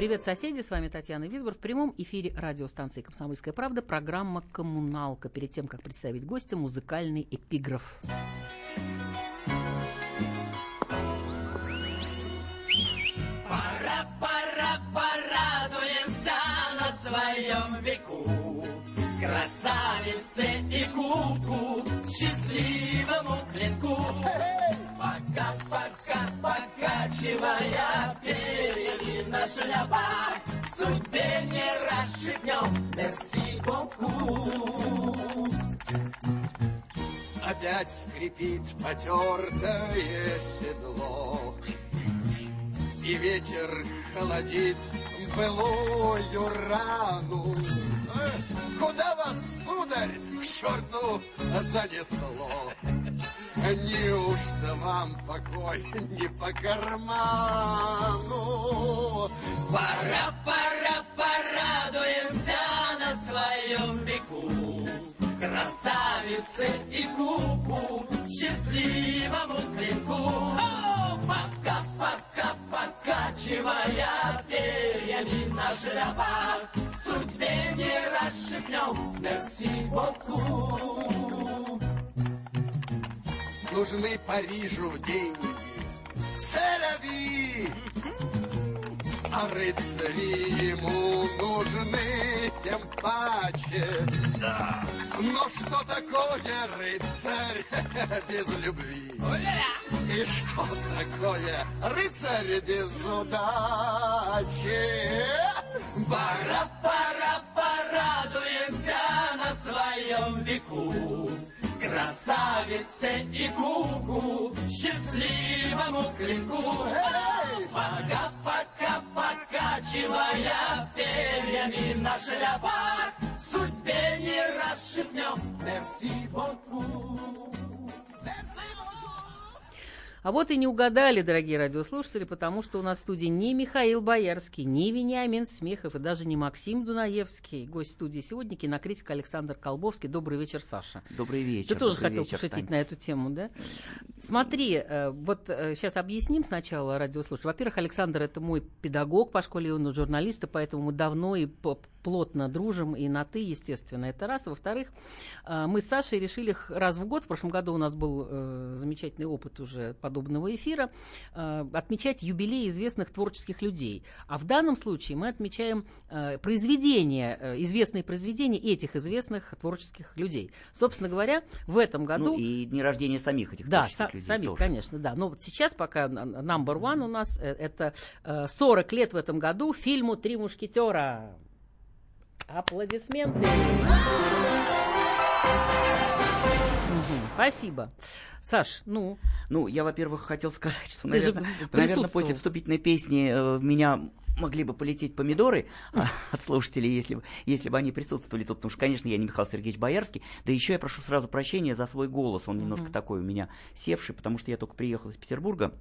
Привет, соседи! С вами Татьяна Висбор. В прямом эфире радиостанции «Комсомольская правда» программа «Коммуналка». Перед тем, как представить гостя, музыкальный эпиграф. Пора, пора, порадуемся на своем веку. Красавице и куку, счастливому клинку. Пока, пока, покачивая перьями на шляпах, судьбе не расшибнем, мерси боку. Опять скрипит потертое седло, И ветер холодит былую рану. Куда вас, сударь, к черту занесло? Неужто вам покой не по карману? Пора, пора, порадуемся на своем веку. Красавице и куку, счастливому клинку. О, пока, пока, покачивая перьями на шляпах, судьбе не расшибнем, мерси боку. Нужны Парижу деньги, селяви, а рыцари ему нужны тем паче. Но что такое рыцарь без любви? И что такое рыцарь без удачи? Пора, пора, порадуемся на своем веку. Красавице и куку, счастливому клинку. Пока, пока, покачивая перьями на шляпах, судьбе не расшибнем. Мерси боку. А вот и не угадали, дорогие радиослушатели, потому что у нас в студии не Михаил Боярский, не Вениамин Смехов и даже не Максим Дунаевский. Гость студии сегодня кинокритик Александр Колбовский. Добрый вечер, Саша. Добрый вечер. Ты тоже хотел вечер, пошутить Тань. на эту тему, да? Смотри, э, вот сейчас объясним сначала радиослушателю. Во-первых, Александр это мой педагог по школе юного журналиста, поэтому мы давно и плотно дружим, и на «ты», естественно, это раз. Во-вторых, э, мы с Сашей решили раз в год, в прошлом году у нас был э, замечательный опыт уже подобного эфира, э, отмечать юбилей известных творческих людей. А в данном случае мы отмечаем произведения, известные произведения этих известных творческих людей. Собственно говоря, в этом году... Ну и дни рождения самих этих Да, творческих са- людей самих, тоже. конечно, да. Но вот сейчас пока number one у нас это э, 40 лет в этом году фильму «Три мушкетера». Аплодисменты. Спасибо. Саш, ну, Ну, я, во-первых, хотел сказать, что, наверное, наверное, после вступительной песни э, меня могли бы полететь помидоры от слушателей, если бы, если бы они присутствовали тут, потому что, конечно, я не Михаил Сергеевич Боярский, да еще я прошу сразу прощения за свой голос, он немножко такой у меня севший, потому что я только приехал из Петербурга,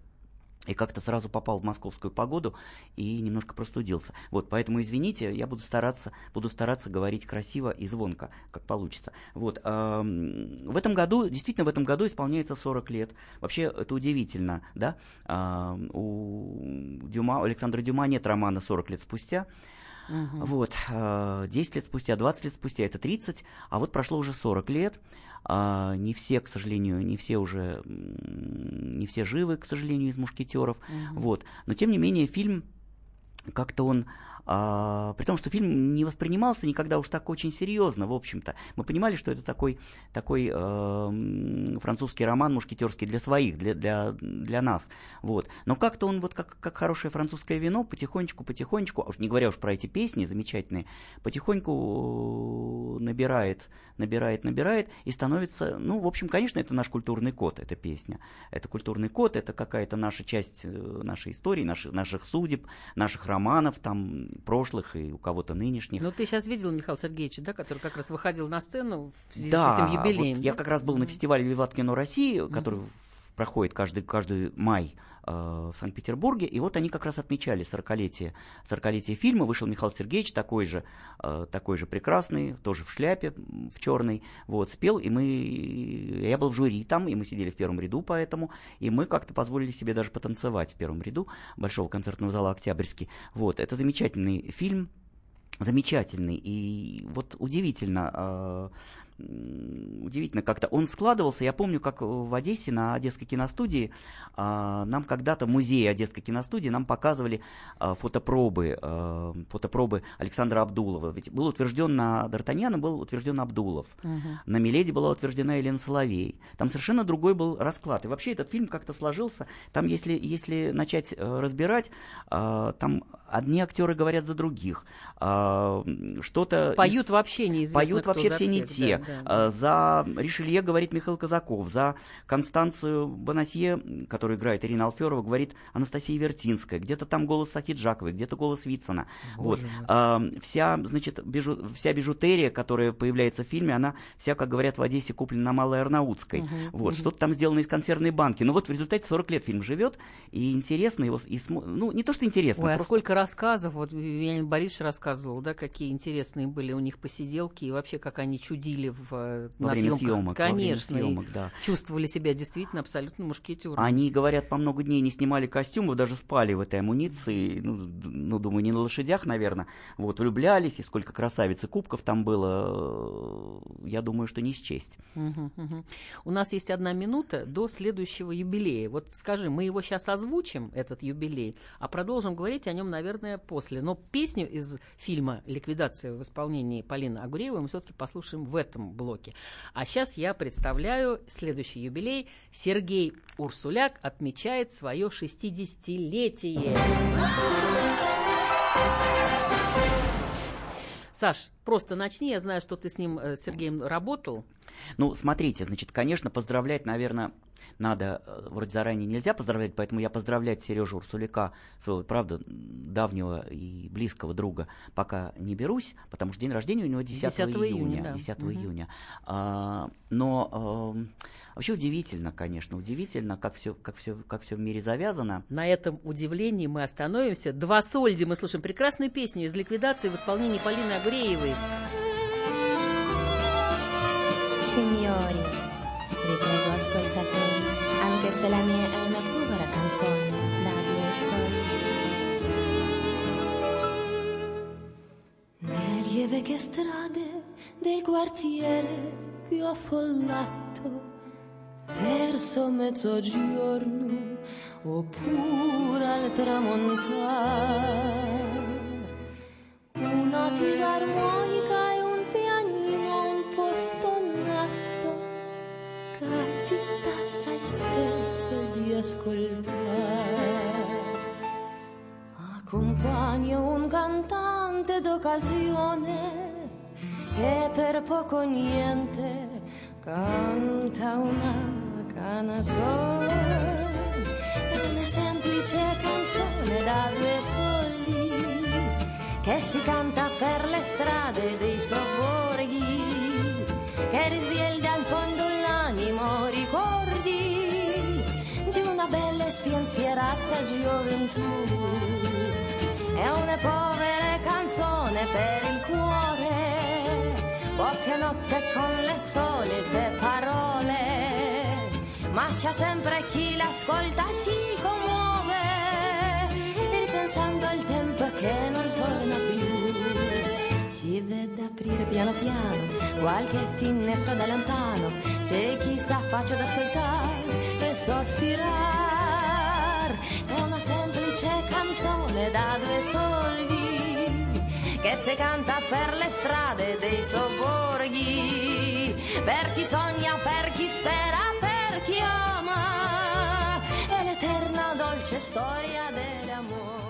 и как-то сразу попал в московскую погоду и немножко простудился. Вот, поэтому извините, я буду стараться, буду стараться говорить красиво и звонко, как получится. Вот, ам, в этом году, действительно, в этом году исполняется 40 лет. Вообще, это удивительно, да? Ам, у Дюма, у Александра Дюма нет романа 40 лет спустя. Вот, э, 10 лет спустя, 20 лет спустя, это 30, а вот прошло уже 40 лет. А, Не все, к сожалению, не все уже, не все живы, к сожалению, из мушкетеров. Вот. Но тем не менее, фильм как-то он а, при том, что фильм не воспринимался никогда уж так очень серьезно, в общем-то. Мы понимали, что это такой, такой э, французский роман мушкетерский для своих, для, для, для нас. Вот. Но как-то он, вот как, как хорошее французское вино, потихонечку, потихонечку, а уж не говоря уж про эти песни замечательные, потихоньку набирает, набирает, набирает и становится, ну, в общем, конечно, это наш культурный код, эта песня. Это культурный код, это какая-то наша часть э, нашей истории, наших, наших судеб, наших романов, там, прошлых и у кого-то нынешних. Ну, ты сейчас видел Михаила Сергеевича, да, который как раз выходил на сцену в связи да, с этим юбилеем. Вот да? я как раз был на фестивале «Виват кино России», который проходит каждый, каждый май в Санкт-Петербурге, и вот они как раз отмечали 40-летие, 40 фильма, вышел Михаил Сергеевич, такой же, э, такой же прекрасный, тоже в шляпе, в черной, вот, спел, и мы, я был в жюри там, и мы сидели в первом ряду поэтому, и мы как-то позволили себе даже потанцевать в первом ряду Большого концертного зала «Октябрьский», вот, это замечательный фильм, замечательный, и вот удивительно, э, удивительно как-то он складывался. Я помню, как в Одессе на Одесской киностудии а, нам когда-то в музее Одесской киностудии нам показывали а, фотопробы, а, фотопробы Александра Абдулова. Ведь был утвержден на Д'Артаньяна был утвержден Абдулов, Угу. на Миледи была утверждена Елена Соловей. Там совершенно другой был расклад. И вообще этот фильм как-то сложился. Там, если, если начать э, разбирать, там одни актеры говорят за других. что-то Поют из- вообще неизвестно Поют вообще все не всех, те. да, да. А, За Ришелье говорит Михаил Казаков, за Констанцию Бонасье, которую играет Ирина Алферова, говорит Анастасия Вертинская. Где-то там голос Сахи Джаковой, где-то голос Вицина. Вот. Боже мой. А, Вся, значит, бижу- вся бижутерия, которая появляется в фильме, она вся, как говорят в Одессе, куплена на Малой Арнаутской. Вот. Что-то там сделано из консервной банки. Но вот в результате 40 лет фильм живет, и интересно его... И смо- Ну, не то, что интересно, Ой, а просто- сколько рассказов, вот Леонид Борисович рассказывал, да, какие интересные были у них посиделки, и вообще, как они чудили в, э, во на время съемках. съемок. во время Конечно, съемок, да. чувствовали себя действительно абсолютно мушкетерами. Они, говорят, по много дней не снимали костюмов, даже спали в этой амуниции, ну, ну, думаю, не на лошадях, наверное, вот, влюблялись, и сколько красавиц и кубков там было, э, я думаю, что не счесть. Мгм, мгм. У нас есть одна минута до следующего юбилея. Вот скажи, мы его сейчас озвучим, этот юбилей, а продолжим говорить о нем, наверное, после. Но песню из фильма «Ликвидация» в исполнении Полины Агуреевой мы все-таки послушаем в этом блоке. А сейчас я представляю следующий юбилей. Сергей Урсуляк отмечает свое 60-летие. Саш, просто начни. Я знаю, что ты с ним, э, с Сергеем, работал. Ну, смотрите, значит, конечно, поздравлять, наверное, надо, э, вроде заранее нельзя поздравлять, поэтому я поздравлять Сережу Урсуляка, своего, правда, давнего и близкого друга, пока не берусь, потому что день рождения у него 10, 10 июня, июня. да. 10 Мгм. июня. А, но эм, вообще удивительно, конечно, удивительно, как все, как все, как все в мире завязано. На этом удивлении мы остановимся. Два сольди мы слушаем прекрасную песню из ликвидации в исполнении Полины Агуреевой. Signori, vi prego ascoltatemi, anche se la mia è una povera canzone da due soldi. Le lieve che strade del quartiere più affollato, verso mezzogiorno oppure al tramontare. Una filarmonica e un pianino, un po' stonnato. Capita sai spesso di ascoltare. Accompagno un cantante d'occasione che per poco niente canta una canzone. Una semplice canzone da due soldi che si canta per le strade dei sobborghi, che risveglia in fondo l'animo, ricordi di una bella e spensierata gioventù. È una povera canzone per il cuore, poche notte con le solite parole, ma c'è sempre chi l'ascolta e si commuove, ripensando al tempo che non. Vede aprire piano piano qualche finestra da lontano, c'è chi sa faccio ad ascoltare e sospirare. È una semplice canzone da due soldi che si canta per le strade dei sobborghi, per chi sogna, per chi spera, per chi ama, è l'eterna dolce storia dell'amore.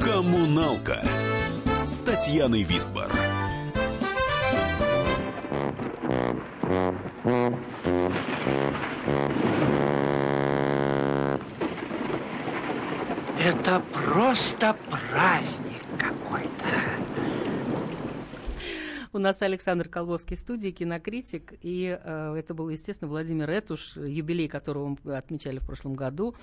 «Коммуналка» с Татьяной Висбор. Это просто праздник У нас Александр Колбовский в студии, кинокритик, и э, это был, естественно, Владимир Этуш, юбилей которого мы отмечали в прошлом году.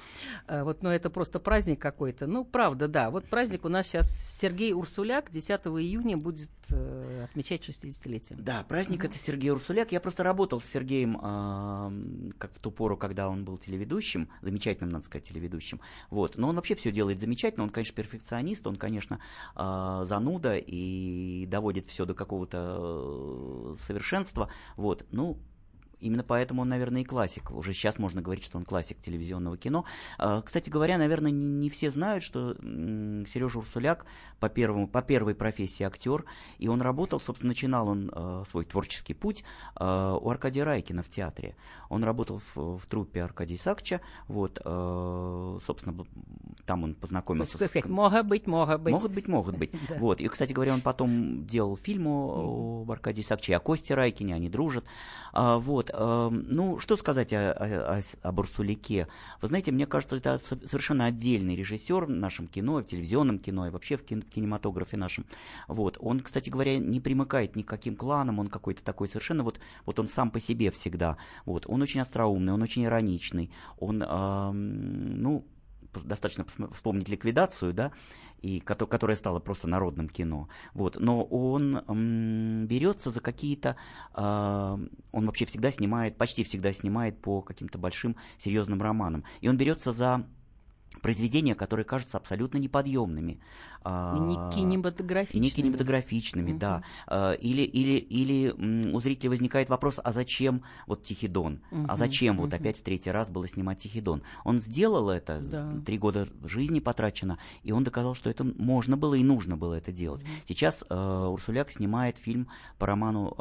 Э, вот, но это просто праздник какой-то. Ну, правда, да. Вот праздник у нас сейчас Сергей Урсуляк 10 июня будет э, отмечать 60-летие. Да, праздник это Сергей Урсуляк. Я просто работал с Сергеем э, как в ту пору, когда он был телеведущим, замечательным, надо сказать, телеведущим. Вот. Но он вообще все делает замечательно. Он, конечно, перфекционист, он, конечно, э, зануда и доводит все до какого-то э, совершенства. Вот. Ну, Именно поэтому он, наверное, и классик. Уже сейчас можно говорить, что он классик телевизионного кино. А, Кстати говоря, наверное, не все знают, что Сережа Урсуляк по, первому, по первой профессии актер, и он работал, собственно, начинал он э, свой творческий путь э, у Аркадия Райкина в театре. Он работал в, в труппе Аркадия Исааковича, вот, э, собственно, там он познакомился Хочется с... сказать, может быть, может быть. Могут быть, могут быть. Да. Вот. И, кстати говоря, он потом делал фильм о- Аркадии Сакче, о Косте Райкине, они дружат. А, вот. а, ну, что сказать о, о, о Урсуляке? Вы знаете, мне кажется, это со- совершенно отдельный режиссер в нашем кино, в телевизионном кино и вообще в, кин- в кинематографе нашем. Вот. Он, кстати говоря, не примыкает ни к каким кланам, он какой-то такой совершенно вот, вот он сам по себе всегда. Вот. Он очень остроумный, он очень ироничный, он, ам, ну, достаточно вспомнить ликвидацию, да, и кото- которая стала просто народным кино. Вот. Но он м, берется за какие-то, а, он вообще всегда снимает, почти всегда снимает по каким-то большим серьезным романам. И он берется за произведения, которые кажутся абсолютно неподъемными. а, Не кинематографичными. Не кинематографичными, Мгм. да. А, Или, или, или у зрителя возникает вопрос, а зачем вот Тихий Дон? А Мгм, зачем вот мгм. опять в третий раз было снимать Тихий Дон? Он сделал это, Да. три года жизни потрачено, и он доказал, что это можно было и нужно было это делать. Сейчас э, Урсуляк снимает фильм по роману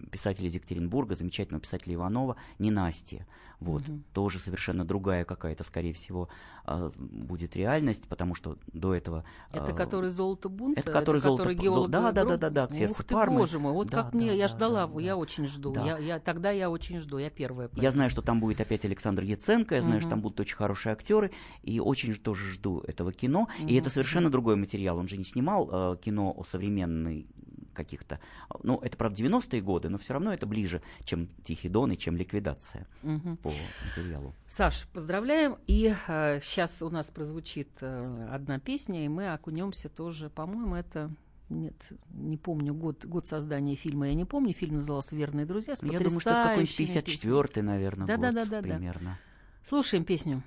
э, писателя из Екатеринбурга, замечательного писателя Иванова «Ненастье». Вот. Мгм. Тоже совершенно другая какая-то, скорее всего, э, будет реальность, потому что до этого... Это э, который золото бунта? это который золото который бу- геолог да, да, да, да, да, сердцу Ух ты, Пармы. боже мой, вот Да, как да, мне, я да, ждала, да, я да. очень жду. Да. Я, я, тогда я очень жду, я первая. Я знаю, что там будет опять Александр Яценко, я знаю, что Мгм. там будут очень хорошие актеры, и очень тоже жду этого кино. И Мгм. это совершенно другой материал. Он же не снимал э, кино о современной каких-то... Ну, это, правда, 90-е годы, но все равно это ближе, чем «Тихий Дон» и чем «Ликвидация» Мгм. по материалу. Саш, поздравляем. И сейчас у нас прозвучит э, одна песня, и мы окунемся тоже, по-моему, это... Нет, не помню год, год создания фильма, я не помню. Фильм назывался «Верные друзья» с Ну, Я думаю, что это какой-нибудь потрясающими 54-й, наверное, Да, да, год да, да, да. примерно. Слушаем песню.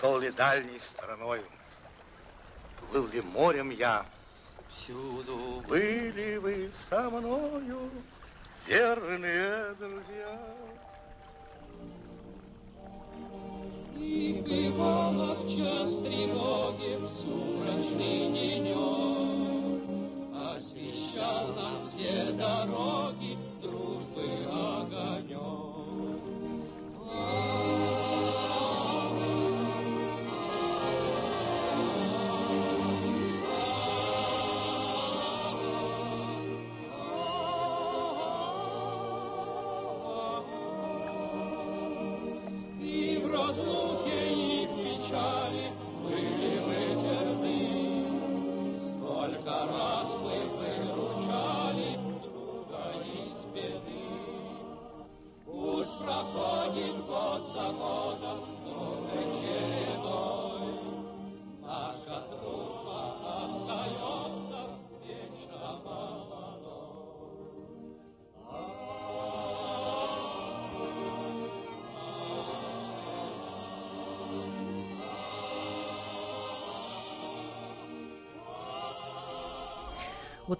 Шел ли дальней стороною, плыл ли морем я, всюду были вы со мною, верные друзья. И бывало в час тревоги в сумрачный денек,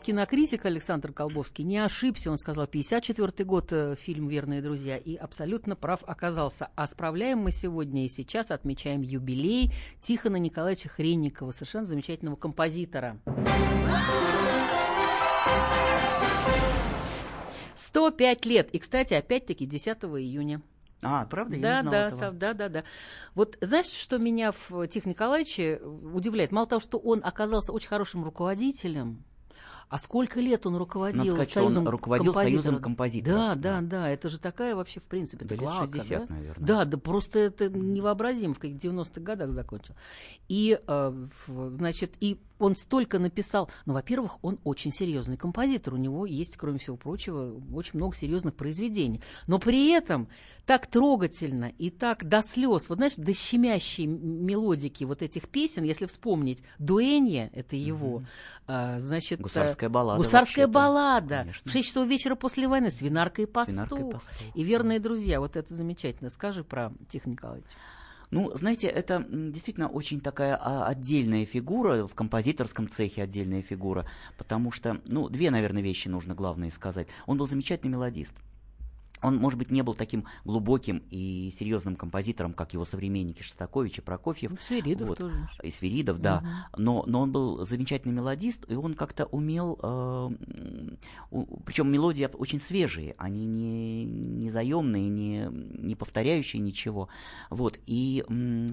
кинокритик Александр Колбовский не ошибся, он сказал, 54 год э, фильм «Верные друзья», и абсолютно прав оказался. А справляем мы сегодня и сейчас отмечаем юбилей Тихона Николаевича Хренникова, совершенно замечательного композитора. 105 лет. И, кстати, опять-таки 10 июня. А, правда? Я да, не знала да, этого. Сав- да, да, да. Вот знаешь, что меня в Тихо Николаевиче удивляет? Мало того, что он оказался очень хорошим руководителем, а сколько лет он руководил Надо сказать, что он союзом руководил композиторов? союзом композиторов, Да, да, да, это же такая вообще, в принципе, Да лет клака, 60, да? наверное. Да, да, просто это невообразимо, в каких 90-х годах закончил. И, э, значит, и он столько написал. Ну, во-первых, он очень серьезный композитор. У него есть, кроме всего прочего, очень много серьезных произведений. Но при этом так трогательно и так до слез, вот знаешь, до щемящей мелодики вот этих песен, если вспомнить, Дуэнье, это его, а, значит... Гусарская э, баллада Гусарская баллада. конечно. В 6 часов вечера после войны, Свинарка и пастух. «Свинарка и пастух». И верные друзья, вот это замечательно. Скажи про Тихо Николаевича. Ну, знаете, это действительно очень такая а, отдельная фигура, в композиторском цехе отдельная фигура, потому что, ну, две, наверное, вещи нужно главное сказать. Он был замечательный мелодист. Он, может быть, не был таким глубоким и серьезным композитором, как его современники Шостакович и Прокофьев. Ну, Свиридов Вот. тоже. И Свиридов, да. Но, но он был замечательный мелодист, и он как-то умел... причем мелодии очень свежие, они не, не заемные, не, не повторяющие ничего. Вот. И э,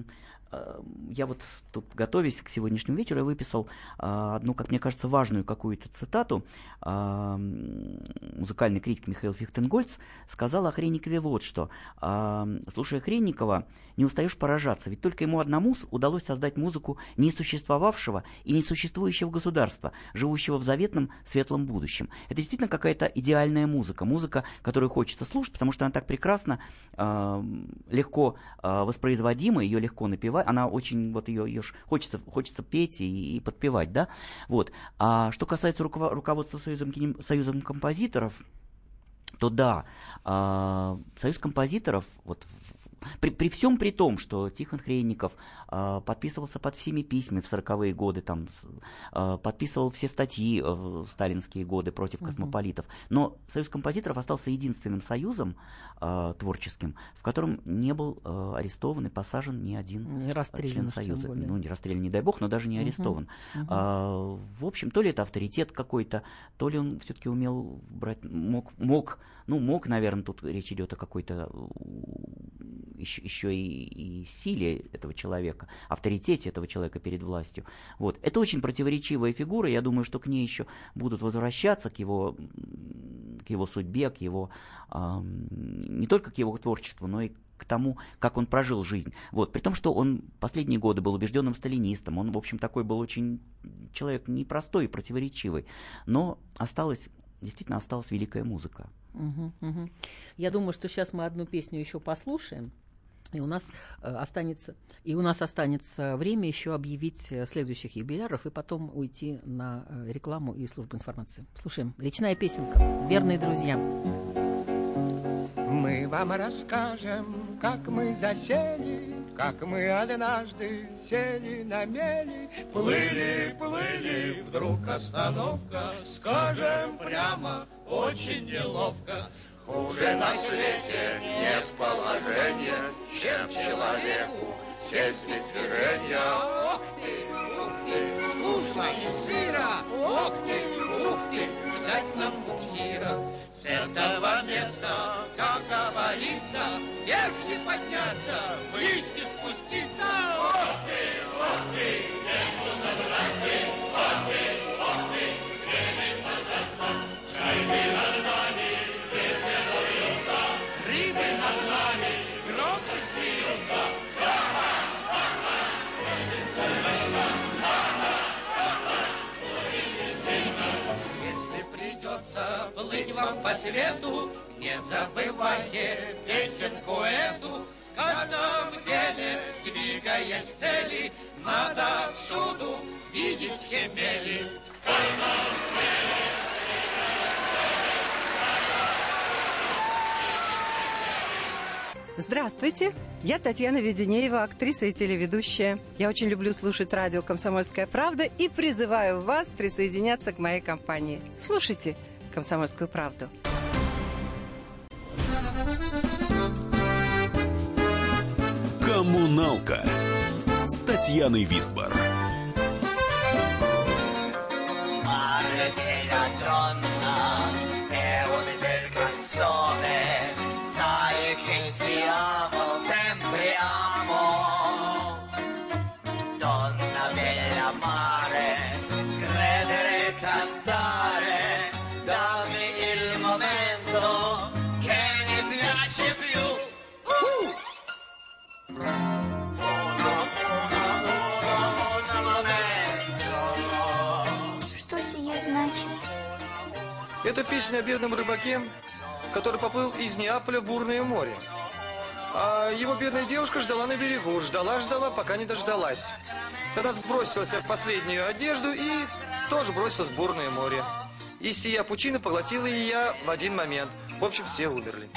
я вот тут, готовясь к сегодняшнему вечеру, я выписал а, одну, как мне кажется, важную какую-то цитату. А, м, музыкальный критик Михаил Фихтенгольц сказал о Хренникове вот что. А, слушая Хренникова, не устаешь поражаться, ведь только ему одному удалось создать музыку несуществовавшего и несуществующего государства, живущего в заветном светлом будущем. Это действительно какая-то идеальная музыка, музыка, которую хочется слушать, потому что она так прекрасна, легко а, воспроизводима, ее легко напевать, она очень, вот ее, ее хочется, хочется петь и, и подпевать, да, вот. А что касается руководства Союзом, Союзом композиторов, то да, а, Союз композиторов, вот при, при всем при том, что Тихон Хренников подписывался под всеми письмами в 40-е годы, там, а, подписывал все статьи э, в сталинские годы против космополитов, но Союз композиторов остался единственным союзом творческим, в котором не был арестован и посажен ни один Не член Союза. Ну, не расстрелян, не дай бог, но даже не арестован. Мгм. А, в общем, то ли это авторитет какой-то, то ли он все-таки умел брать, мог, мог, ну, мог, наверное, тут речь идет о какой-то еще, еще и, и силе этого человека, авторитете этого человека перед властью. Вот. Это очень противоречивая фигура, я думаю, что к ней еще будут возвращаться, к его, к его судьбе, к его, ам, не только к его творчеству, но и к тому, как он прожил жизнь. Вот. При том, что он последние годы был убежденным сталинистом, он, в общем, такой был очень человек непростой и противоречивый, но осталась, действительно осталась великая музыка. Мгм, мгм. Я думаю, что сейчас мы одну песню еще послушаем. И у нас э, останется, и у нас останется время еще объявить э, следующих юбиляров и потом уйти на э, рекламу и службу информации. Слушаем. Речная песенка. Верные друзья. Мы вам расскажем, как мы засели, как мы однажды сели на мели. Плыли, плыли, вдруг остановка, скажем прямо, очень неловко. Хуже на свете нет положения, чем человеку сесть без движения. Ох ты, ух ты, скучно и сыро, ох ты, ух ты, ждать нам буксира. С этого места, как говорится, вверх не подняться, вниз вам по свету, не забывайте песенку эту. В каждом деле, двигаясь к цели, надо всюду видеть все мели. В деле Здравствуйте! Я Татьяна Веденеева, актриса и телеведущая. Я очень люблю слушать радио «Комсомольская правда» и призываю вас присоединяться к моей компании. Слушайте «Комсомольскую правду». Коммуналка с Татьяной Висбор. Mare bella donna, è una bella canzone, sai che ti amo, Это песня о бедном рыбаке, который поплыл из Неаполя в бурное море. А его бедная девушка ждала на берегу, ждала-ждала, пока не дождалась. Тогда сбросилась в последнюю одежду и тоже бросилась в бурное море. И сия пучина поглотила ее в один момент. В общем, все умерли.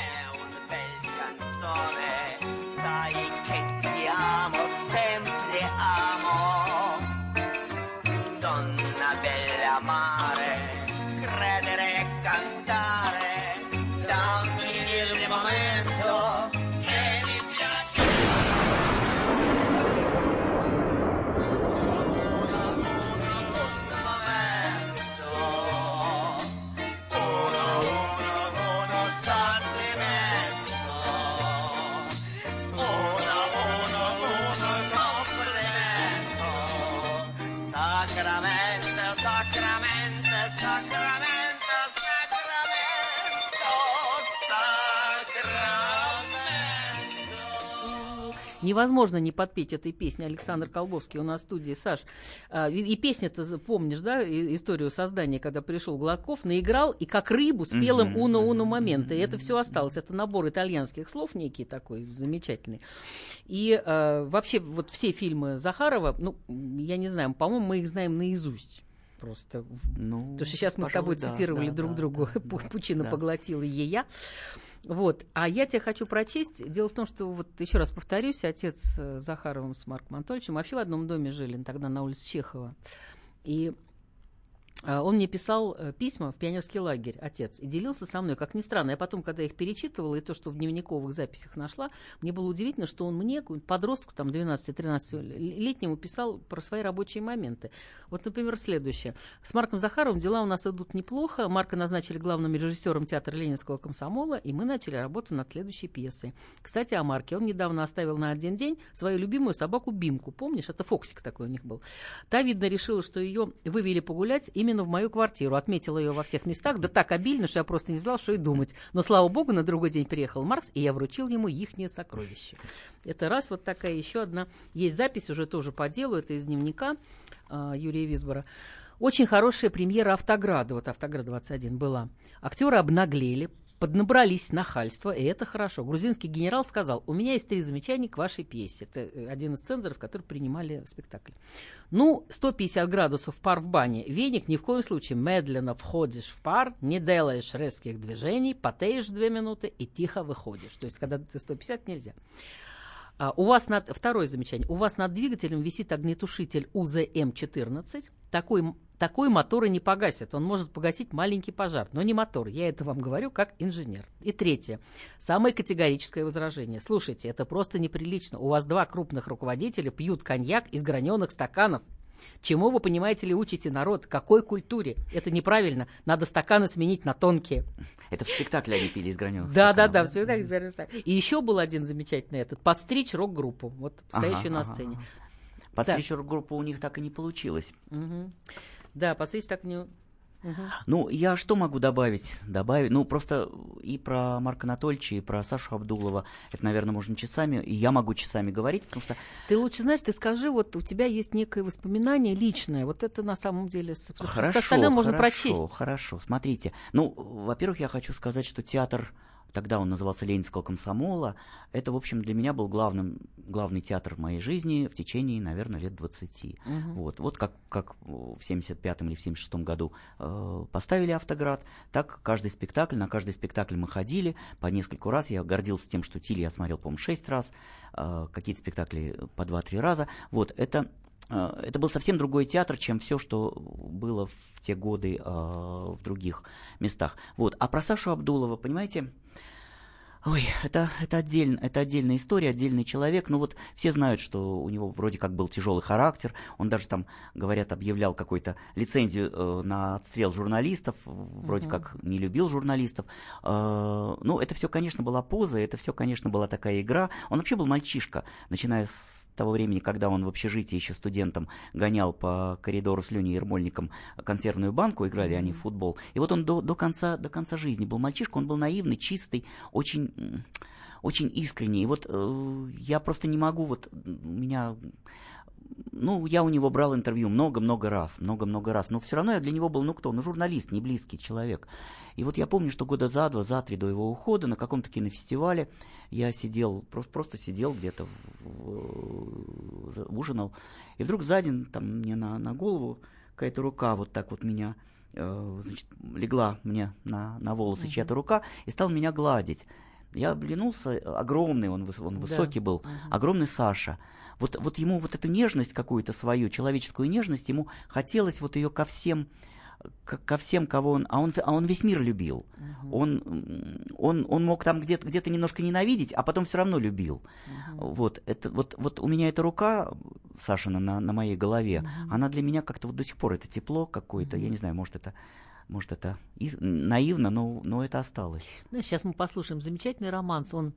Невозможно не подпеть этой песни. Александр Колбовский у нас в студии. Саш, а, и, и песня-то, помнишь, да, историю создания, когда пришел Гладков, наиграл и как рыбу спел им «Уно-уно момента». И это все осталось. Это набор итальянских слов некий такой замечательный. И э, вообще вот все фильмы Захарова, ну, я не знаю, по-моему, мы их знаем наизусть. Просто. Ну, Потому что сейчас мы с пожалуй, тобой да, цитировали да, друг да, другу да, «Пу- да, «Пучина да. поглотила ея». Вот. А я тебе хочу прочесть. Дело в том, что, вот еще раз повторюсь, отец э, Захаровым с Марком Анатольевичем вообще в одном доме жили, тогда на улице Чехова. И он мне писал э, письма в пионерский лагерь, отец, и делился со мной. Как ни странно, я потом, когда их перечитывала, и то, что в дневниковых записях нашла, мне было удивительно, что он мне, подростку, там, 12-13-летнему, писал про свои рабочие моменты. Вот, например, следующее. С Марком Захаровым дела у нас идут неплохо. Марка назначили главным режиссером театра Ленинского комсомола, и мы начали работу над следующей пьесой. Кстати, о Марке. Он недавно оставил на один день свою любимую собаку Бимку. Помнишь? Это Фоксик такой у них был. Та, видно, решила, что ее вывели погулять именно в мою квартиру. Отметила ее во всех местах, да так обильно, что я просто не знала, что и думать. Но, слава богу, на другой день приехал Маркс, и я вручил ему ихнее сокровище. Это раз, вот такая еще одна. Есть запись уже тоже по делу, это из дневника а, Юрия Висбора. Очень хорошая премьера «Автограда», вот «Автоград-21» была. Актеры обнаглели, поднабрались нахальства, и это хорошо. Грузинский генерал сказал, у меня есть три замечания к вашей пьесе. Это э, один из цензоров, которые принимали спектакль. Ну, 150 градусов пар в бане. Веник ни в коем случае. Медленно входишь в пар, не делаешь резких движений, потеешь две минуты и тихо выходишь. То есть, когда ты 150, нельзя. А, у вас над, второе замечание. У вас над двигателем висит огнетушитель УЗМ-14. Такой, такой моторы не погасит. Он может погасить маленький пожар, но не мотор. Я это вам говорю как инженер. И третье. Самое категорическое возражение. Слушайте, это просто неприлично. У вас два крупных руководителя пьют коньяк из граненых стаканов. Чему вы, понимаете ли, учите народ? Какой культуре? Это неправильно. Надо стаканы сменить на тонкие. Это в спектакле они пили из граненых Да, да, да, в спектакле. И еще был один замечательный этот подстричь рок-группу, вот стоящую на сцене. Подстричь группу у них так и не получилось. Да, подстричь так не. Ну, я что могу добавить? Добавить, ну, просто и про Марка Анатольевича, и про Сашу Абдулова, это, наверное, можно часами, и я могу часами говорить, потому что Ты лучше знаешь, ты скажи, вот у тебя есть некое воспоминание личное, вот это на самом деле с, с Хорошо, остальным можно хорошо, прочесть. Хорошо, смотрите. Ну, во-первых, я хочу сказать, что театр тогда он назывался Ленинского комсомола. Это, в общем, для меня был главным, главный театр в моей жизни в течение, наверное, лет 20. Мгм. Вот, вот как, как в 75-м или в 76-м году э, поставили «Автоград», так каждый спектакль, на каждый спектакль мы ходили по нескольку раз. Я гордился тем, что «Тиль» я смотрел, по-моему, 6 раз, э, какие-то спектакли по 2-3 раза. Вот, это это был совсем другой театр, чем все, что было в те годы э, в других местах. Вот. А про Сашу Абдулова, понимаете, Ой, это, это, отдельно, это отдельная история, отдельный человек. Ну вот все знают, что у него вроде как был тяжелый характер. Он даже там, говорят, объявлял какую-то лицензию э, на отстрел журналистов. Вроде Мгм. как не любил журналистов. Э, ну, это все, конечно, была поза, это все, конечно, была такая игра. Он вообще был мальчишка, начиная с того времени, когда он в общежитии еще студентом гонял по коридору с Леней Ермольником консервную банку, играли они в футбол. И вот он до, до, конца, до конца жизни был мальчишка, он был наивный, чистый, очень, м, очень искренний. И вот э, я просто не могу, вот у меня ну, я у него брал интервью много-много раз, много-много раз, но все равно я для него был, ну кто, ну журналист, не близкий человек. И вот я помню, что года за два, за три до его ухода на каком-то кинофестивале я сидел, просто, просто сидел где-то, ужинал, и вдруг сзади там мне на, на голову какая-то рука вот так вот меня, э, значит, легла мне на, на волосы чья-то рука и стал меня гладить. Я оглянулся, огромный он, он Да. высокий был, огромный Саша. Вот, вот ему вот эту нежность какую-то свою, человеческую нежность, ему хотелось вот ее ко всем, ко, всем, кого он, а он, а он весь мир любил. Он, м, он, он мог там где-то, где-то немножко ненавидеть, а потом все равно любил. Вот, это, вот, вот у меня эта рука, Сашина, на, на моей голове, она для меня как-то вот до сих пор, это тепло какое-то, я не знаю, может это, может это из- наивно, но, но это осталось. Ну, сейчас мы послушаем замечательный романс. Он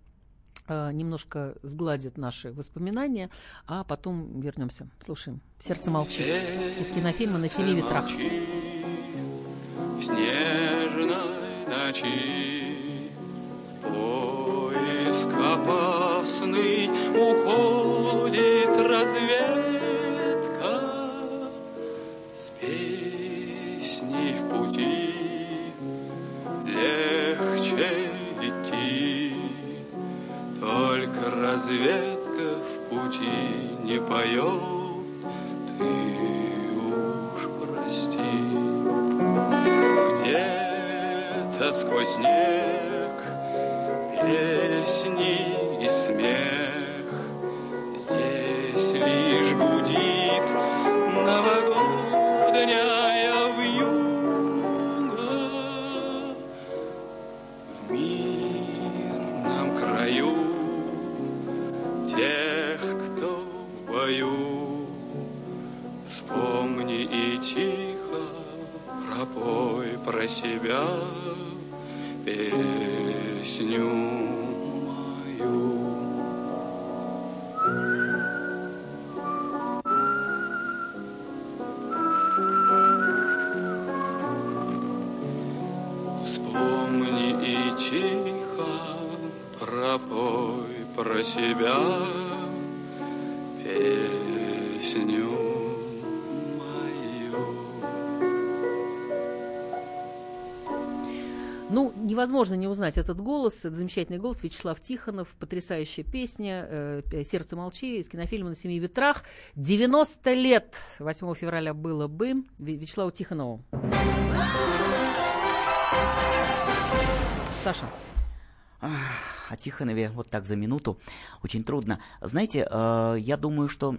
э, немножко сгладит наши воспоминания, а потом вернемся. Слушаем. Сердце молчит. Из кинофильма На семи ветрах. В снежной ночи в поиск опасный уходит разведка разведка в пути не поет, ты уж прости. Где-то сквозь снег песни и смех песню мою. Невозможно не узнать этот голос, этот замечательный голос Вячеслав Тихонов, потрясающая песня э, «Сердце молчи» из кинофильма «На семи ветрах». 90 лет 8 февраля было бы Вячеславу Тихонову. Саша. О Тихонове вот так за минуту очень трудно. Знаете, э, я думаю, что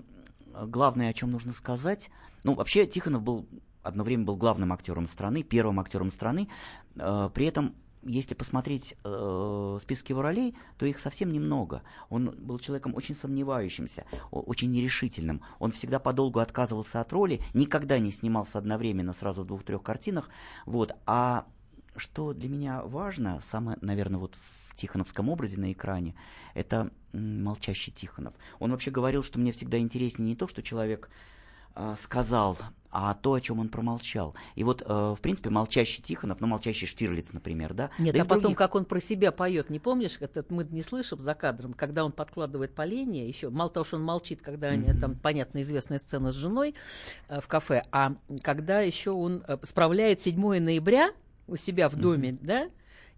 главное, о чем нужно сказать, ну, вообще Тихонов был одно время был главным актером страны, первым актером страны. Э, При этом, если посмотреть э, список его ролей, то их совсем немного. Он был человеком очень сомневающимся, очень нерешительным. Он всегда подолгу отказывался от роли, никогда не снимался одновременно сразу в двух-трех картинах. Вот. А что для меня важно, самое, наверное, вот в Тихоновском образе на экране, это молчащий Тихонов. Он вообще говорил, что мне всегда интереснее не то, что человек сказал, а то, о чем он промолчал. И вот, э, в принципе, молчащий Тихонов, ну, молчащий Штирлиц, например, да? Нет, да а потом, других. как он про себя поет, не помнишь? Это мы не слышим за кадром, когда он подкладывает поленье, еще мало того, что он молчит, когда они, Мгм. там, понятно, известная сцена с женой э, в кафе, а когда еще он э, справляет 7 ноября у себя в доме, да,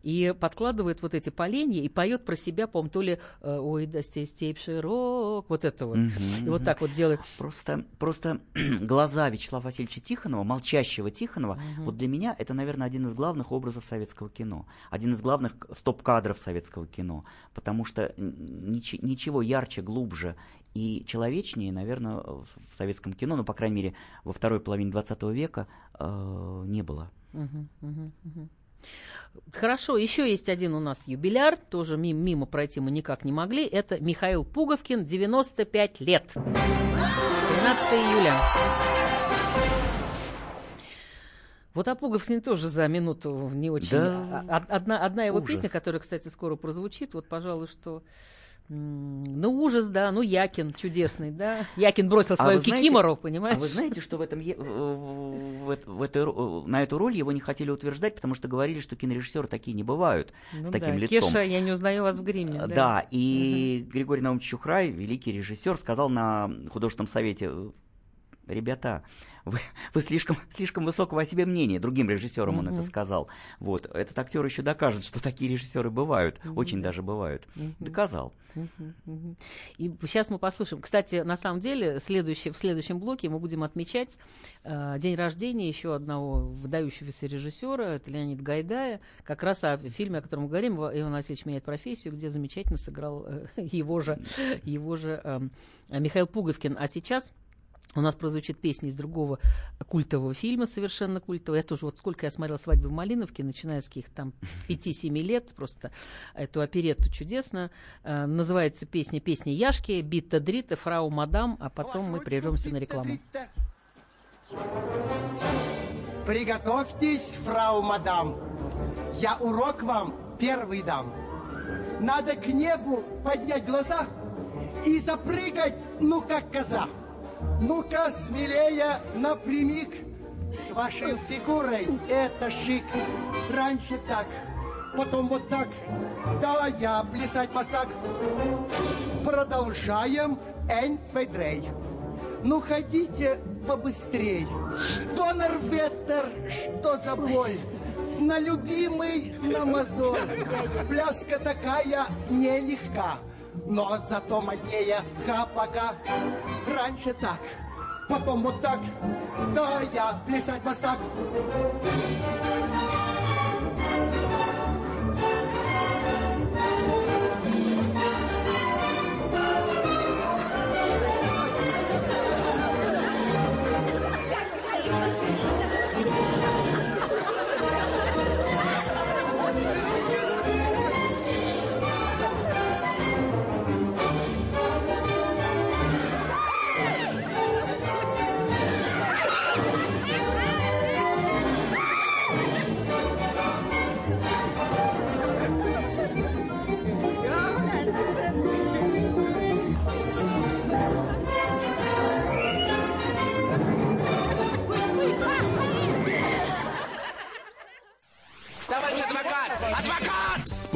и подкладывает вот эти поленья и поет про себя, по то ли э, «Ой, да стей степь широк», вот это вот. Мгм, И вот так вот делает. Просто, просто глаза Вячеслава Васильевича Тихонова, молчащего Тихонова, Мгм. вот для меня это, наверное, один из главных образов советского кино, один из главных стоп-кадров советского кино, потому что н- ничи- ничего ярче, глубже и человечнее, наверное, в советском кино, ну, по крайней мере, во второй половине 20 века э, не было. Мгм, мгм, мгм. Хорошо, еще есть один у нас юбиляр, тоже мимо, мимо пройти мы никак не могли. Это Михаил Пуговкин, 95 лет. 13 июля. Вот о Пуговкине тоже за минуту не очень. Да, Одна, одна его ужас. песня, которая, кстати, скоро прозвучит, вот, пожалуй, что... Ну, ужас, да, ну, Якин чудесный, да. Якин бросил А свою знаете- кикимору, понимаешь? А вы знаете, что в этом, в, в- в эт- в этой, на эту роль его не хотели утверждать, потому что говорили, что кинорежиссеры такие не бывают Ну с таким да, лицом. Кеша, я не узнаю вас в гриме. Э, Да, и Григорий Наумович Чухрай, великий режиссер, сказал на художественном совете, «Э, ребята, вы, вы слишком, слишком высокого о себе мнения, другим режиссерам он Мгм. это сказал. Вот, этот актер еще докажет, что такие режиссеры бывают, Мгм, очень да. даже бывают. Мгм. Доказал. Мгм, мгм. И сейчас мы послушаем. Кстати, на самом деле, следующий, в следующем блоке мы будем отмечать э, день рождения еще одного выдающегося режиссера, это Леонид Гайдая, как раз о фильме, о котором мы говорим, Ива- Иван Васильевич меняет профессию, где замечательно сыграл э, его же, его же эм, Михаил Пуговкин. А сейчас у нас прозвучит песня из другого культового фильма, совершенно культового. Я тоже, вот сколько я смотрела «Свадьбы в Малиновке», начиная с каких там 5-7 лет, просто эту оперетту чудесно. Э, называется песня «Песня Яшки», «Битта Дрита», «Фрау Мадам», а потом мы прервемся на рекламу. Приготовьтесь, фрау мадам. Я урок вам первый дам. Надо к небу поднять глаза и запрыгать, ну как коза. Ну-ка, смелее, напрямик. С вашей фигурой это шик. Раньше так, потом вот так. Да, я плясать мастак. Продолжаем. Drei. Ну, ходите побыстрей. Донор-ветер, что за боль? На любимый, на мозоль. Пляска такая нелегка, но зато моднее ха-пока. Раньше так, потом вот так. Да, я плясать мастак. Товарищ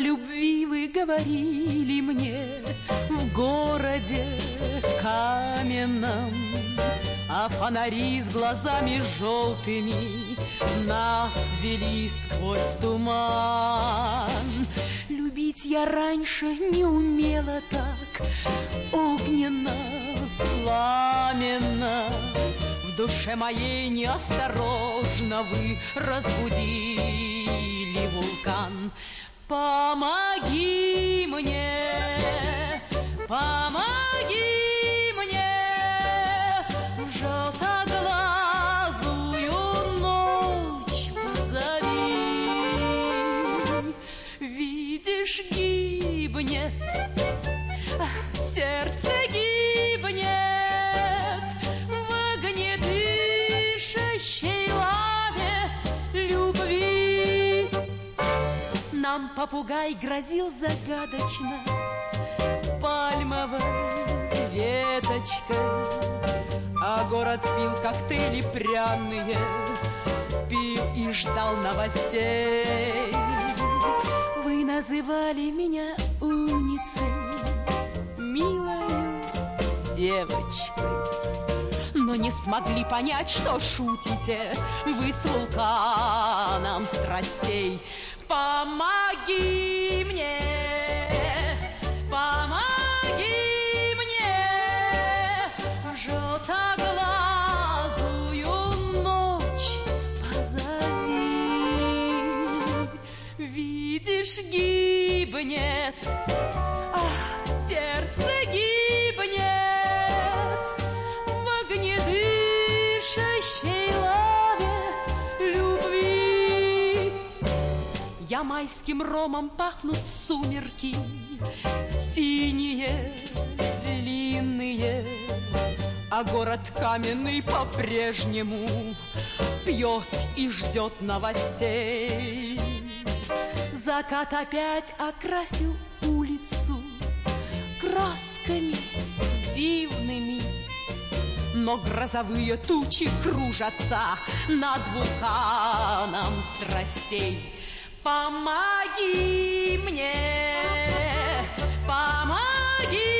Любви вы говорили мне в городе каменном, а фонари с глазами желтыми нас вели сквозь туман. Любить я раньше не умела так огненно, пламенно. В душе моей неосторожно вы разбудили вулкан. Помоги мне, помоги мне в желтоглазую ночь позови. Видишь, гибнет, сердце Нам попугай грозил загадочно пальмовой веточкой, а город пил коктейли пряные, пил и ждал новостей. Вы называли меня умницей, милой девочкой, но не смогли понять, что шутите вы с вулканом страстей. Помоги мне, помоги мне в желтоглазую ночь позови. Видишь, гибнет, Я майским ромом пахнут сумерки, синие, длинные, а город каменный по-прежнему пьет и ждет новостей. Закат опять окрасил улицу красками дивными, но грозовые тучи кружатся над вулканом страстей. Помоги мне, помоги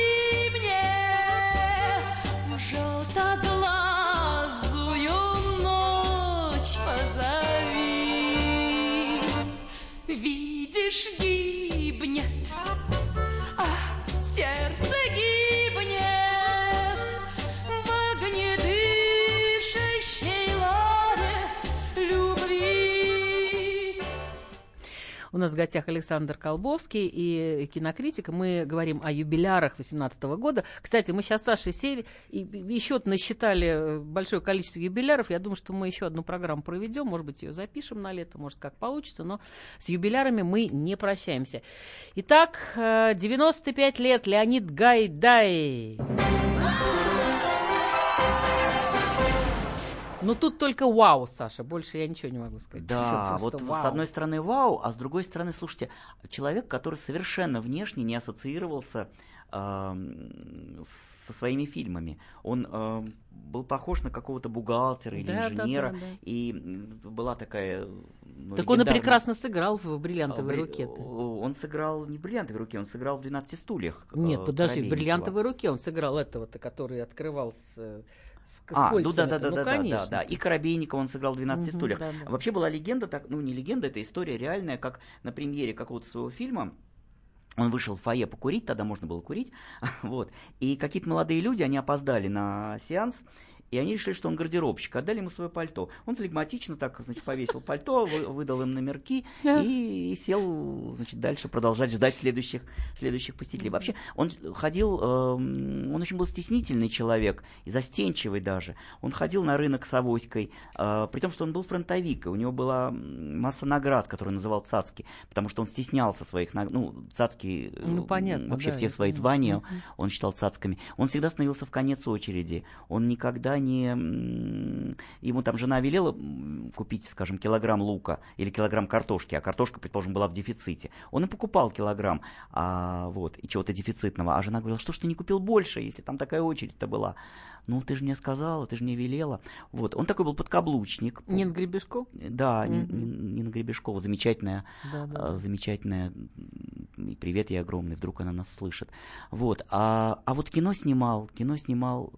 нас в гостях Александр Колбовский и кинокритик. Мы говорим о юбилярах 18 года. Кстати, мы сейчас с Сашей сели и еще насчитали большое количество юбиляров. Я думаю, что мы еще одну программу проведем. Может быть, ее запишем на лето, может, как получится. Но с юбилярами мы не прощаемся. Итак, э, 95 лет Леонид Гайдай. Ну, тут только вау, Саша, больше я ничего не могу сказать. Да, вот просто с вау. одной стороны вау, а с другой стороны, слушайте, человек, который совершенно внешне не ассоциировался эм, со своими фильмами. Он эм, был похож на какого-то бухгалтера или Да, да, инженера, да, да. и м, была такая... ну, Так он и прекрасно сыграл в «Бриллиантовой бри- руке». Он сыграл не в бриллиантовой руке, он сыграл в 12 стульях. Нет, э, подожди, в бриллиантовой руке он сыграл этого-то, который открывал с, с, с А, ну да, да, да, ну, да, да, конечно. да, да. И Коробейникова он сыграл в 12 Мгм, стульях. да, да. Вообще была легенда, так, ну не легенда, это история реальная, как на премьере какого-то своего фильма он вышел в фойе покурить, тогда можно было курить, вот. И какие-то молодые люди, они опоздали на сеанс, и они решили, что он гардеробщик, отдали ему свое пальто. Он флегматично так, значит, повесил пальто, вы- выдал им номерки и, и сел, значит, дальше продолжать ждать следующих, следующих посетителей. Вообще, он ходил, эм, он очень был стеснительный человек, и застенчивый даже. Он ходил на рынок с авоськой, э, при том, что он был фронтовик, и у него была масса наград, которые называл цацки, потому что он стеснялся своих наград. Ну, цацки, э, Ну, понятно, вообще да, все свои звания он считал цацками. Он всегда становился в конец очереди. Он никогда м, Ему там жена велела купить, скажем, килограмм лука или килограмм картошки, а картошка, предположим, была в дефиците. Он и покупал килограмм а, вот, и чего-то дефицитного. А жена говорила, что ж ты не купил больше, если там такая очередь-то была. Ну, ты же мне сказала, ты же мне велела. Вот. Он такой был подкаблучник. Нина Гребешков? Да. Ни- Нина Гребешкова, замечательная, Да, да. замечательная, привет ей огромный, вдруг она нас слышит. Вот, а, а вот кино снимал, кино снимал,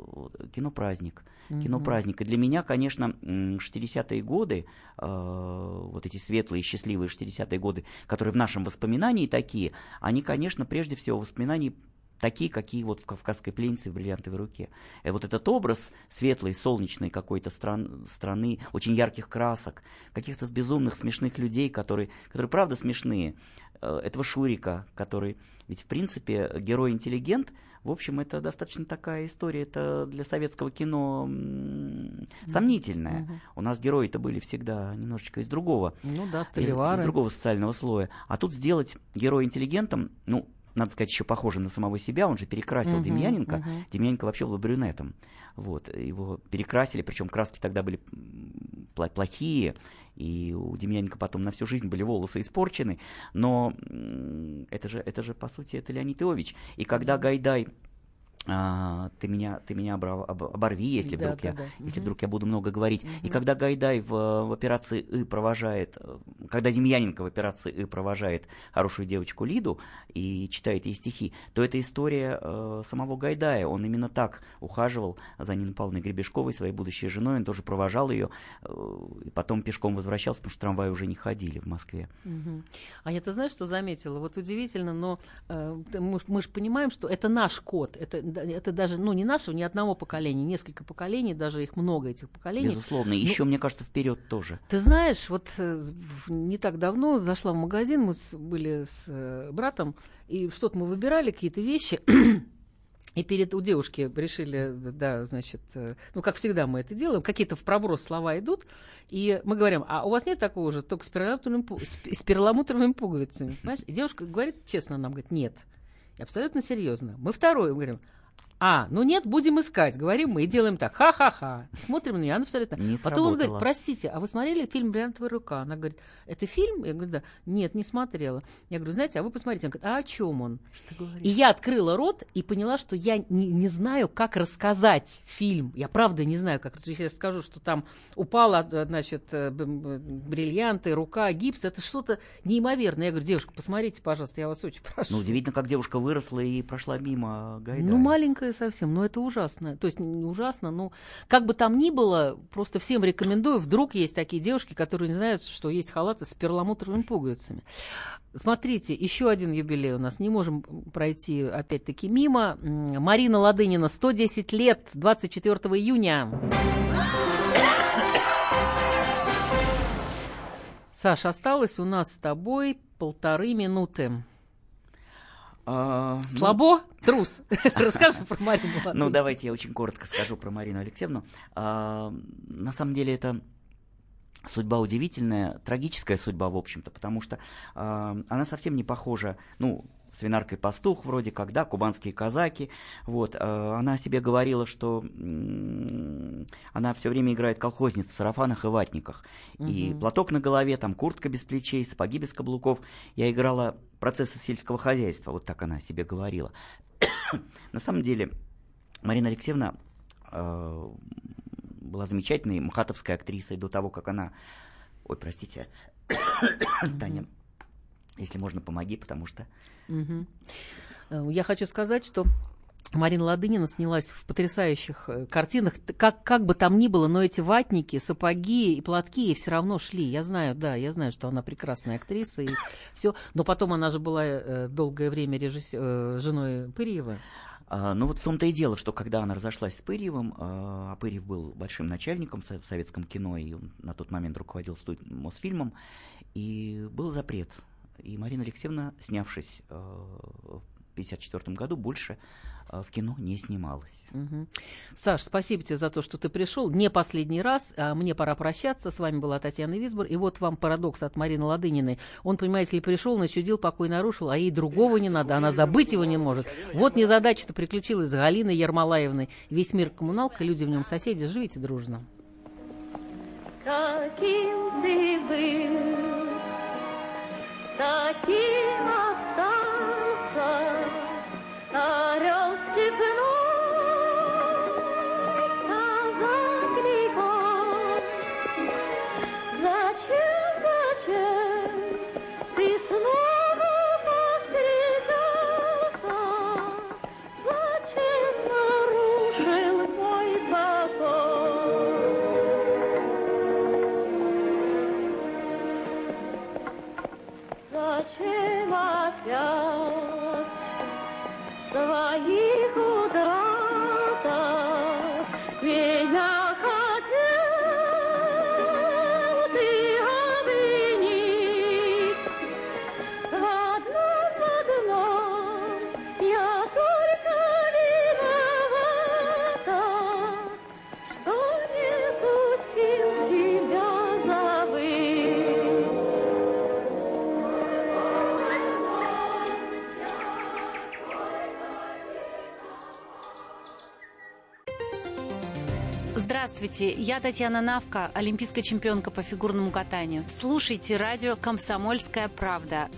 кино праздник, кино праздник. И для меня, конечно, м, 60-е годы, э, вот эти светлые, счастливые 60-е годы, которые в нашем воспоминании такие, они, конечно, прежде всего воспоминания такие, какие вот в «Кавказской пленнице» в «Бриллиантовой руке». И вот этот образ светлой, солнечной какой-то стран, страны, очень ярких красок, каких-то безумных, смешных людей, которые, которые правда смешные. Э, Этого Шурика, который... Ведь, в принципе, герой-интеллигент, в общем, это достаточно такая история, это для советского кино сомнительная. Мгм. У нас герои-то были всегда немножечко из другого, Ну да, из, из другого социального слоя. А тут сделать героя интеллигентом, ну, надо сказать, еще похожий на самого себя, он же перекрасил Мгм, Демьяненко. мгм. Демьяненко вообще был брюнетом. Вот, его перекрасили, причем краски тогда были плохие, и у Демьяненко потом на всю жизнь были волосы испорчены, но это же, это же, по сути, это Леонид Иович. И когда Гайдай а, ты меня, ты меня обра- об- оборви, если Да, вдруг да, я, да. если Мгм. вдруг я буду много говорить. И Мгм. когда Гайдай в, в операции И провожает, э, когда Демьяненко в операции И провожает хорошую девочку Лиду и читает ей стихи, то это история э, самого Гайдая. Он именно так ухаживал за Ниной Павловной Гребешковой, своей будущей женой. Он тоже провожал ее, э, и потом пешком возвращался, потому что трамваи уже не ходили в Москве. Мгм. А я, ты знаешь, что заметила? Вот удивительно, но э, ты- мы, же понимаем, что это наш код. Это, это даже, ну, не нашего, ни одного поколения, несколько поколений, даже их много, этих поколений. Безусловно. И Ну, еще, мне кажется, вперед тоже. Ты знаешь, вот э, не так давно зашла в магазин, мы с- были с э, братом, и что-то мы выбирали, какие-то вещи, и перед у девушки решили, да, значит, э, ну, как всегда мы это делаем, какие-то в проброс слова идут, и мы говорим, а у вас нет такого же, только с перламутровыми, с, с перламутровыми пуговицами, понимаешь? И девушка говорит честно нам, говорит, нет. И абсолютно серьезно. Мы второе говорим, а, ну нет, будем искать, говорим мы и делаем так, ха-ха-ха. Смотрим на нее, она абсолютно... Не Потом он говорит, сработало. простите, а вы смотрели фильм «Бриллиантовая рука»? Она говорит, это фильм? Я говорю, да. Нет, не смотрела. Я говорю, знаете, а вы посмотрите. Он говорит, а о чем он? И я открыла рот и поняла, что я не, не знаю, как рассказать фильм. Я правда не знаю, как. То есть я скажу, что там упала, э, значит, э, б- бриллианты, рука, гипс. Это что-то неимоверное. Я говорю, девушка, посмотрите, пожалуйста, я вас очень прошу. Ну, удивительно, как девушка выросла и прошла мимо Гайдая. Ну, маленькая совсем, но это ужасно. То есть не ужасно, но как бы там ни было, просто всем рекомендую. Вдруг есть такие девушки, которые не знают, что есть халаты с перламутровыми пуговицами. Смотрите, еще один юбилей у нас. Не можем пройти, опять-таки, мимо. Марина Ладынина, 110 лет, 24 июня. Саш, осталось у нас с тобой полторы минуты. А, ну, Слабо? Трус. Расскажи про Марину Ну, давайте я очень коротко скажу про Марину Алексеевну. А, на самом деле это судьба удивительная, трагическая судьба, в общем-то, потому что а, она совсем не похожа, ну, свинаркой пастух вроде как, да, кубанские казаки, вот, а, она о себе говорила, что она все время играет колхозниц в сарафанах и ватниках, и Мгм. платок на голове, там куртка без плечей, сапоги без каблуков, я играла процессы сельского хозяйства, вот так она о себе говорила. На самом деле, Марина Алексеевна э, была замечательной мхатовской актрисой до того, как она... Ой, простите, Таня, если можно, помоги, потому что... Э, Я хочу сказать, что Марина Ладынина снялась в потрясающих э, картинах. Как, как бы там ни было, но эти ватники, сапоги и платки ей все равно шли. Я знаю, да, я знаю, что она прекрасная актриса и все. Но потом она же была э, долгое время режисс- э, женой Пырьева. А, ну вот в том-то и дело, что когда она разошлась с Пырьевым, а а Пырьев был большим начальником в со- в советском кино, и он на тот момент руководил Мосфильмом, и был запрет. И Марина Алексеевна, снявшись э, в 1954 году, больше э, в кино не снималась. Мгм. Саш, спасибо тебе за то, что ты пришел. Не последний раз. а Мне пора прощаться. С вами была Татьяна Висбор. И вот вам парадокс от Марины Ладыниной. Он, понимаете ли, пришел, начудил, покой нарушил, а ей другого не надо. Она забыть его не может. Вот незадача-то приключилась с Галиной Ермолаевной. Весь мир коммуналка, люди в нем соседи. Живите дружно. Каким ты был, таким Здравствуйте, я Татьяна Навка, олимпийская чемпионка по фигурному катанию. Слушайте радио «Комсомольская правда».